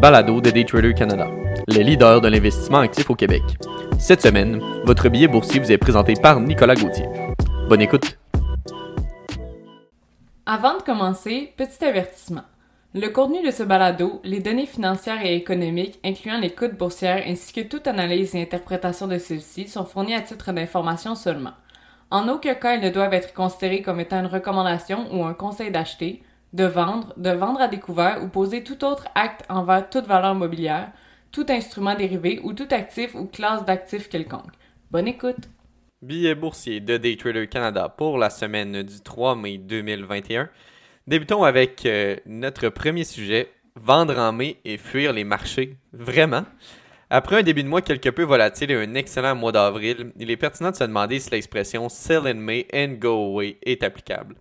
balado de Daytrader Canada, le leader de l'investissement actif au Québec. Cette semaine, votre billet boursier vous est présenté par Nicolas Gauthier. Bonne écoute. Avant de commencer, petit avertissement. Le contenu de ce balado, les données financières et économiques, incluant les coûts boursières ainsi que toute analyse et interprétation de celles-ci, sont fournis à titre d'information seulement. En aucun cas, elles ne doivent être considérées comme étant une recommandation ou un conseil d'acheter, de vendre, de vendre à découvert ou poser tout autre acte envers toute valeur mobilière, tout instrument dérivé ou tout actif ou classe d'actifs quelconque. Bonne écoute! Billet boursier de Daytrader Canada pour la semaine du 3 mai 2021. Débutons avec euh, notre premier sujet, vendre en mai et fuir les marchés. Vraiment? Après un début de mois quelque peu volatile et un excellent mois d'avril, il est pertinent de se demander si l'expression sell in May and go away est applicable.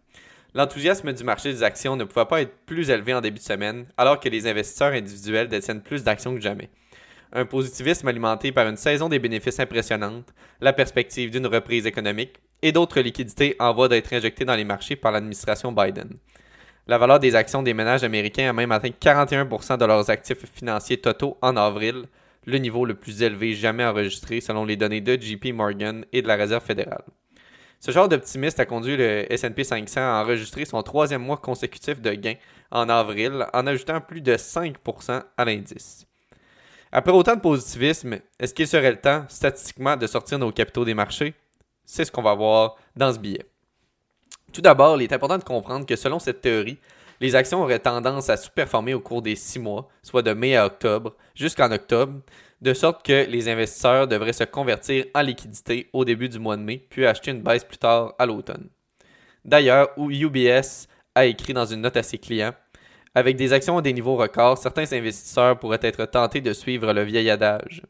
L'enthousiasme du marché des actions ne pouvait pas être plus élevé en début de semaine, alors que les investisseurs individuels détiennent plus d'actions que jamais. Un positivisme alimenté par une saison des bénéfices impressionnante, la perspective d'une reprise économique et d'autres liquidités en voie d'être injectées dans les marchés par l'administration Biden. La valeur des actions des ménages américains a même atteint 41% de leurs actifs financiers totaux en avril, le niveau le plus élevé jamais enregistré selon les données de JP Morgan et de la Réserve fédérale. Ce genre d'optimiste a conduit le S&P 500 à enregistrer son troisième mois consécutif de gains en avril en ajoutant plus de 5% à l'indice. Après autant de positivisme, est-ce qu'il serait le temps, statistiquement, de sortir nos capitaux des marchés? C'est ce qu'on va voir dans ce billet. Tout d'abord, il est important de comprendre que selon cette théorie, les actions auraient tendance à sous-performer au cours des six mois, soit de mai à octobre, jusqu'en octobre, de sorte que les investisseurs devraient se convertir en liquidité au début du mois de mai, puis acheter une baisse plus tard à l'automne. D'ailleurs, UBS a écrit dans une note à ses clients Avec des actions à des niveaux records, certains investisseurs pourraient être tentés de suivre le vieil adage.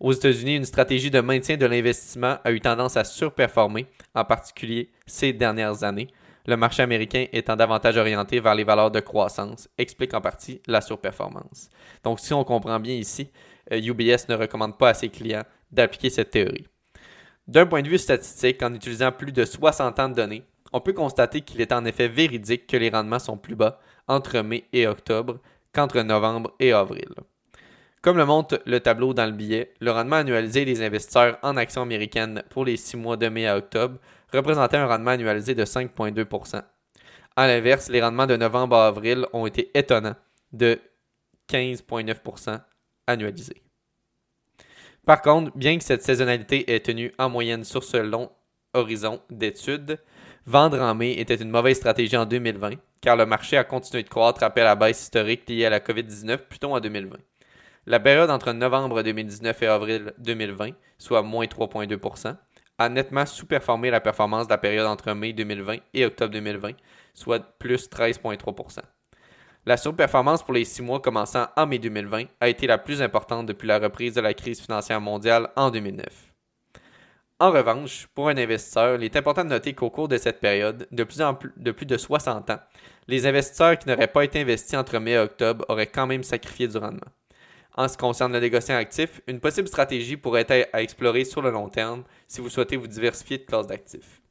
Aux États-Unis, une stratégie de maintien de l'investissement a eu tendance à surperformer, en particulier ces dernières années, le marché américain étant davantage orienté vers les valeurs de croissance, explique en partie la surperformance. Donc si on comprend bien ici, UBS euh, ne recommande pas à ses clients d'appliquer cette théorie. D'un point de vue statistique, en utilisant plus de 60 ans de données, on peut constater qu'il est en effet véridique que les rendements sont plus bas entre mai et octobre qu'entre novembre et avril. Comme le montre le tableau dans le billet, le rendement annualisé des investisseurs en actions américaines pour les six mois de mai à octobre représentait un rendement annualisé de 5,2% À l'inverse, les rendements de novembre à avril ont été étonnants, de 15,9 annualisés. Par contre, bien que cette saisonnalité ait tenu en moyenne sur ce long horizon d'études, vendre en mai était une mauvaise stratégie en 2020, car le marché a continué de croître après la baisse historique liée à la COVID-19 plutôt en 2020. La période entre novembre 2019 et avril 2020, soit moins 3,2% a nettement sous-performé la performance de la période entre mai 2020 et octobre 2020, soit plus 13,3 La surperformance pour les six mois commençant en mai 2020 a été la plus importante depuis la reprise de la crise financière mondiale en 2009. En revanche, pour un investisseur, il est important de noter qu'au cours de cette période, de plus, de plus de 60 ans, les investisseurs qui n'auraient pas été investis entre mai et octobre auraient quand même sacrifié du rendement. En ce qui concerne le négociant actif, une possible stratégie pourrait être à explorer sur le long terme si vous souhaitez vous diversifier de classe d'actifs.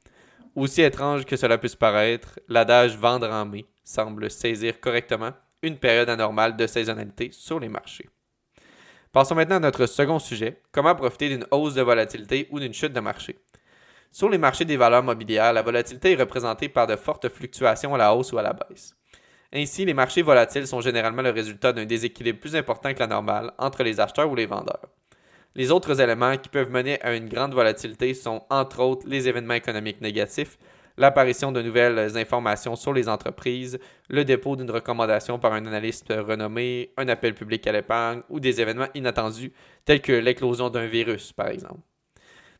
Aussi étrange que cela puisse paraître, l'adage vendre en mai semble saisir correctement une période anormale de saisonnalité sur les marchés. Passons maintenant à notre second sujet, comment profiter d'une hausse de volatilité ou d'une chute de marché? Sur les marchés des valeurs mobilières, la volatilité est représentée par de fortes fluctuations à la hausse ou à la baisse. Ainsi, les marchés volatiles sont généralement le résultat d'un déséquilibre plus important que la normale entre les acheteurs ou les vendeurs. Les autres éléments qui peuvent mener à une grande volatilité sont entre autres les événements économiques négatifs, l'apparition de nouvelles informations sur les entreprises, le dépôt d'une recommandation par un analyste renommé, un appel public à l'épargne ou des événements inattendus tels que l'éclosion d'un virus, par exemple.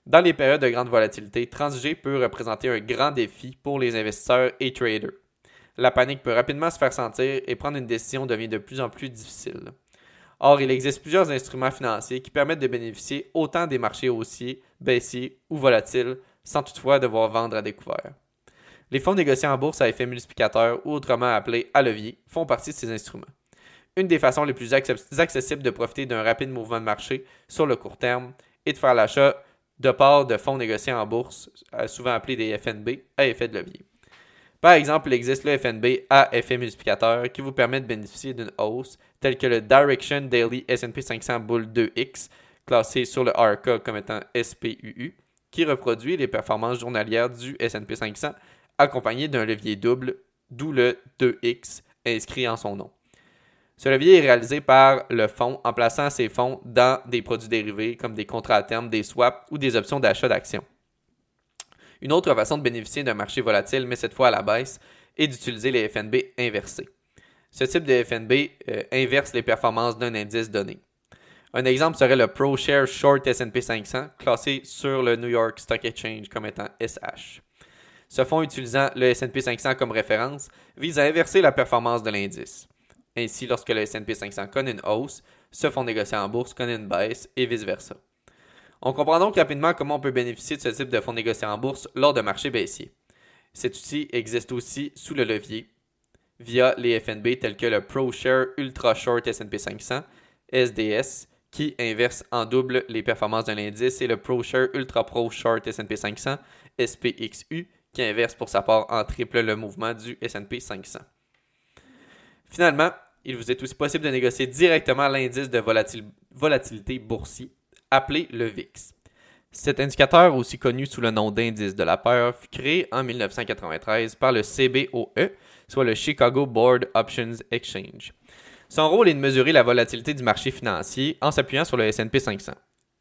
Dans les périodes de grande volatilité, transiger peut représenter un grand défi pour les investisseurs et traders la panique peut rapidement se faire sentir et prendre une décision devient de plus en plus difficile. Or, il existe plusieurs instruments financiers qui permettent de bénéficier autant des marchés haussiers, baissiers ou volatiles, sans toutefois devoir vendre à découvert. Les fonds négociés en bourse à effet multiplicateur ou autrement appelés à levier font partie de ces instruments. Une des façons les plus accessibles de profiter d'un rapide mouvement de marché sur le court terme est de faire l'achat de parts de fonds négociés en bourse, euh, souvent appelés des FNB, à effet de levier. Par exemple, il existe le FNB à effet multiplicateur qui vous permet de bénéficier d'une hausse telle que le Direction Daily S&P 500 Bull 2X, classé sur le RK comme étant SPUU, qui reproduit les performances journalières du S&P 500 accompagné d'un levier double, d'où le 2X inscrit en son nom. Ce levier est réalisé par le fonds en plaçant ses fonds dans des produits dérivés comme des contrats à terme, des swaps ou des options d'achat d'actions. Une autre façon de bénéficier d'un marché volatile, mais cette fois à la baisse, est d'utiliser les FNB inversés. Ce type de FNB euh, inverse les performances d'un indice donné. Un exemple serait le ProShare Short S&P 500, classé sur le New York Stock Exchange comme étant SH. Ce fonds utilisant le S&P 500 comme référence vise à inverser la performance de l'indice. Ainsi, lorsque le S&P 500 connaît une hausse, ce fonds négocié en bourse connaît une baisse et vice-versa. On comprend donc rapidement comment on peut bénéficier de ce type de fonds négociés en bourse lors de marchés baissiers. Cet outil existe aussi sous le levier via les FNB tels que le ProShare Ultra Short S&P 500, SDS, qui inverse en double les performances d'un indice, et le ProShare Ultra Pro Short S&P 500, SPXU, qui inverse pour sa part en triple le mouvement du S&P 500. Finalement, il vous est aussi possible de négocier directement l'indice de volatilité boursier, appelé le VIX. Cet indicateur, aussi connu sous le nom d'indice de la peur, fut créé en 1993 par le CBOE, soit le Chicago Board Options Exchange. Son rôle est de mesurer la volatilité du marché financier en s'appuyant sur le S&P 500.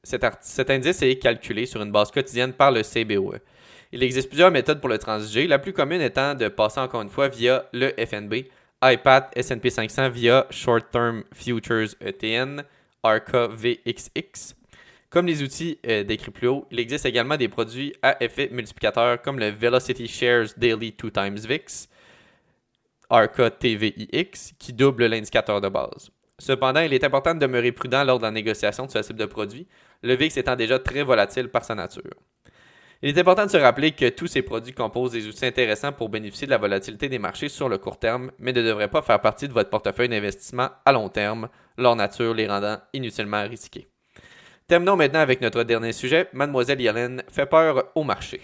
Cet, cet, indice est calculé sur une base quotidienne par le CBOE. Il existe plusieurs méthodes pour le transiger, la plus commune étant de passer encore une fois via le FNB, iPad S&P 500 via Short Term Futures ETN, ARCA VXX. Comme les outils euh, décrits plus haut, il existe également des produits à effet multiplicateur comme le Velocity Shares Daily 2 times VIX, ARCA TVIX, qui double l'indicateur de base. Cependant, il est important de demeurer prudent lors de la négociation de ce type de produit, le VIX étant déjà très volatile par sa nature. Il est important de se rappeler que tous ces produits composent des outils intéressants pour bénéficier de la volatilité des marchés sur le court terme, mais ne devraient pas faire partie de votre portefeuille d'investissement à long terme, leur nature les rendant inutilement risqués. Terminons maintenant avec notre dernier sujet. Mademoiselle Yellen fait peur au marché.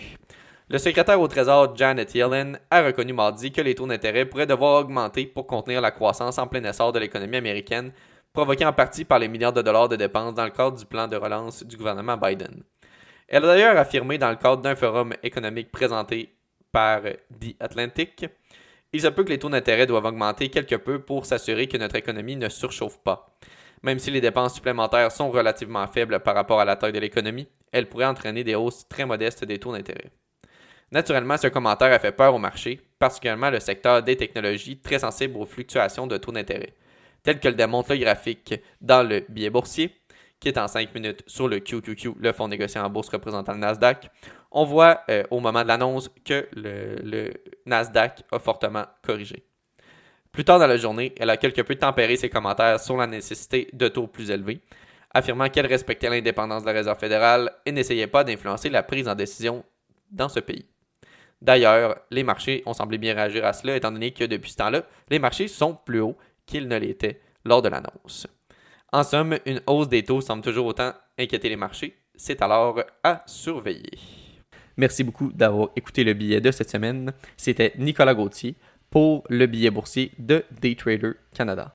Le secrétaire au Trésor Janet Yellen a reconnu mardi que les taux d'intérêt pourraient devoir augmenter pour contenir la croissance en plein essor de l'économie américaine, provoquée en partie par les milliards de dollars de dépenses dans le cadre du plan de relance du gouvernement Biden. Elle a d'ailleurs affirmé dans le cadre d'un forum économique présenté par The Atlantic Il se peut que les taux d'intérêt doivent augmenter quelque peu pour s'assurer que notre économie ne surchauffe pas. Même si les dépenses supplémentaires sont relativement faibles par rapport à la taille de l'économie, elles pourraient entraîner des hausses très modestes des taux d'intérêt. Naturellement, ce commentaire a fait peur au marché, particulièrement le secteur des technologies très sensible aux fluctuations de taux d'intérêt, tel que le démontre le graphique dans le billet boursier qui est en 5 minutes sur le QQQ, le fonds négocié en bourse représentant le Nasdaq, on voit euh, au moment de l'annonce que le, Nasdaq a fortement corrigé. Plus tard dans la journée, elle a quelque peu tempéré ses commentaires sur la nécessité de taux plus élevés, affirmant qu'elle respectait l'indépendance de la Réserve fédérale et n'essayait pas d'influencer la prise en décision dans ce pays. D'ailleurs, les marchés ont semblé bien réagir à cela, étant donné que depuis ce temps-là, les marchés sont plus hauts qu'ils ne l'étaient lors de l'annonce. En somme, une hausse des taux semble toujours autant inquiéter les marchés. C'est alors à surveiller. Merci beaucoup d'avoir écouté le billet de cette semaine. C'était Nicolas Gauthier pour le billet boursier de Daytrader Canada.